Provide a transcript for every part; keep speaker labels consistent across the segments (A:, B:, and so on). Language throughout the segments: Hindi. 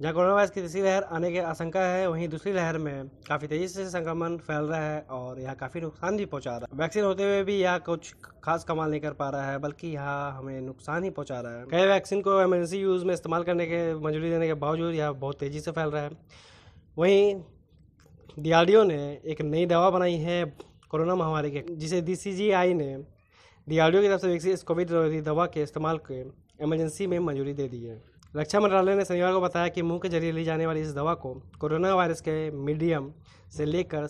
A: जहाँ कोरोना वायरस की तीसरी लहर आने की आशंका है, वहीं दूसरी लहर में काफ़ी तेज़ी से संक्रमण फैल रहा है और यह काफ़ी नुकसान भी पहुँचा रहा है। वैक्सीन होते हुए भी यह कुछ खास कमाल नहीं कर पा रहा है, बल्कि यह हमें नुकसान ही पहुँचा रहा है। कई वैक्सीन को इमरजेंसी यूज़ में इस्तेमाल करने के, मंजूरी देने के बावजूद यह बहुत तेज़ी से फैल रहा है। वहीं डीआरडीओ ने एक नई दवा बनाई है कोरोना महामारी के, जिसे डीसीजीआई ने डीआरडीओ की तरफ़ से विकसित कोविड दवा के इस्तेमाल के इमरजेंसी में मंजूरी दे दी है। रक्षा मंत्रालय ने शनिवार को बताया कि मुँह के ज़रिए ली जाने वाली इस दवा को कोरोना वायरस के मीडियम से लेकर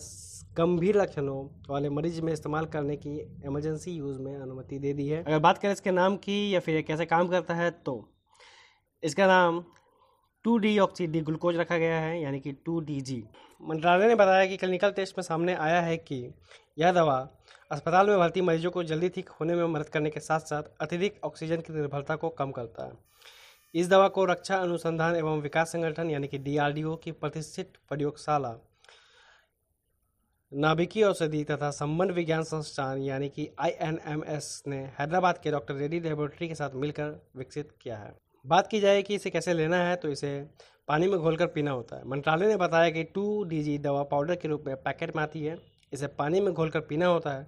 A: गंभीर लक्षणों वाले मरीज़ में इस्तेमाल करने की इमरजेंसी यूज़ में अनुमति दे दी है। अगर बात करें इसके नाम की या फिर कैसे काम करता है तो इसका नाम two D oxy D glucose रखा गया है यानी कि टू डी जी। मंत्रालय ने बताया कि क्लिनिकल टेस्ट में सामने आया है कि यह दवा अस्पताल में भर्ती मरीजों को जल्दी ठीक होने में मदद करने के साथ साथ अतिरिक्त ऑक्सीजन की निर्भरता को कम करता है। इस दवा को रक्षा अनुसंधान एवं विकास संगठन, यानी कि डीआरडीओ की प्रतिष्ठित प्रयोगशाला, नाभिकीय औषधि तथा संबंध विज्ञान संस्थान, यानी कि आईएनएमएस ने हैदराबाद के डॉक्टर रेड्डी लेबोरेटरी के साथ मिलकर विकसित किया है। बात की जाए कि इसे कैसे लेना है तो इसे पानी में घोलकर पीना होता है। मंत्रालय ने बताया कि टू डी दवा पाउडर के रूप में पैकेट में आती है। इसे पानी में घोलकर पीना होता है।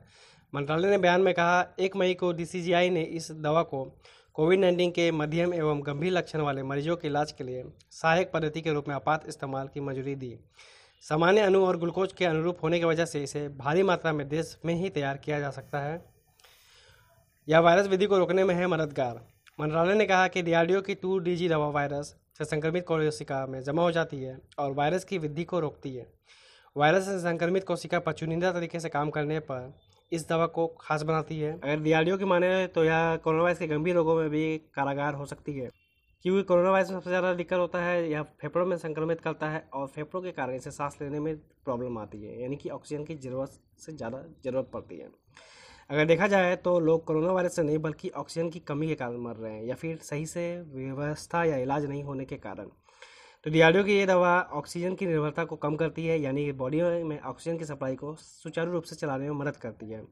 A: मंत्रालय ने बयान में कहा, एक मई को डी ने इस दवा को कोविड नाइन्टीन के मध्यम एवं गंभीर लक्षण वाले मरीजों के इलाज के लिए सहायक पद्धति के रूप में आपात इस्तेमाल की मंजूरी दी। सामान्य अणु और ग्लूकोज के अनुरूप होने की वजह से इसे भारी मात्रा में देश में ही तैयार किया जा सकता है। यह वायरस विधि को रोकने में है मददगार। मंत्रालय ने कहा कि डीआरडीओ की टू डी जी दवा वायरस से संक्रमित कोशिका में जमा हो जाती है और वायरस की वृद्धि को रोकती है। वायरस से संक्रमित कोशिका पर चुनिंदा तरीके से काम करने पर इस दवा को खास बनाती है। अगर डीआरडीओ की माने तो यह कोरोना वायरस के गंभीर रोगों में भी कारागार हो सकती है। क्योंकि कोरोना वायरस में सबसे ज़्यादा दिक्कत होता है यह फेफड़ों में संक्रमित करता है और फेफड़ों के कारण इसे सांस लेने में प्रॉब्लम आती है, यानी कि ऑक्सीजन की ज़रूरत से ज़्यादा ज़रूरत पड़ती है। अगर देखा जाए तो लोग कोरोना वायरस से नहीं बल्कि ऑक्सीजन की कमी के कारण मर रहे हैं या फिर सही से व्यवस्था या इलाज नहीं होने के कारण। तो डीआरडीओ की ये दवा ऑक्सीजन की निर्भरता को कम करती है, यानी कि बॉडी में ऑक्सीजन की सप्लाई को सुचारू रूप से चलाने में मदद करती है।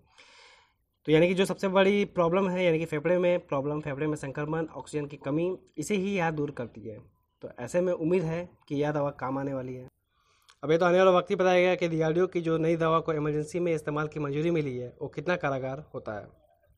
A: तो यानी कि जो सबसे बड़ी प्रॉब्लम है, यानी कि फेफड़े में प्रॉब्लम, फेफड़े में संक्रमण, ऑक्सीजन की कमी, इसे ही यह दूर करती है। तो ऐसे में उम्मीद है कि यह दवा काम आने वाली है। अब ये तो आने वाला वक्त ही बताया गया कि डीआरडीओ की जो नई दवा को इमरजेंसी में इस्तेमाल की मंजूरी मिली है, वो कितना कारागार होता है।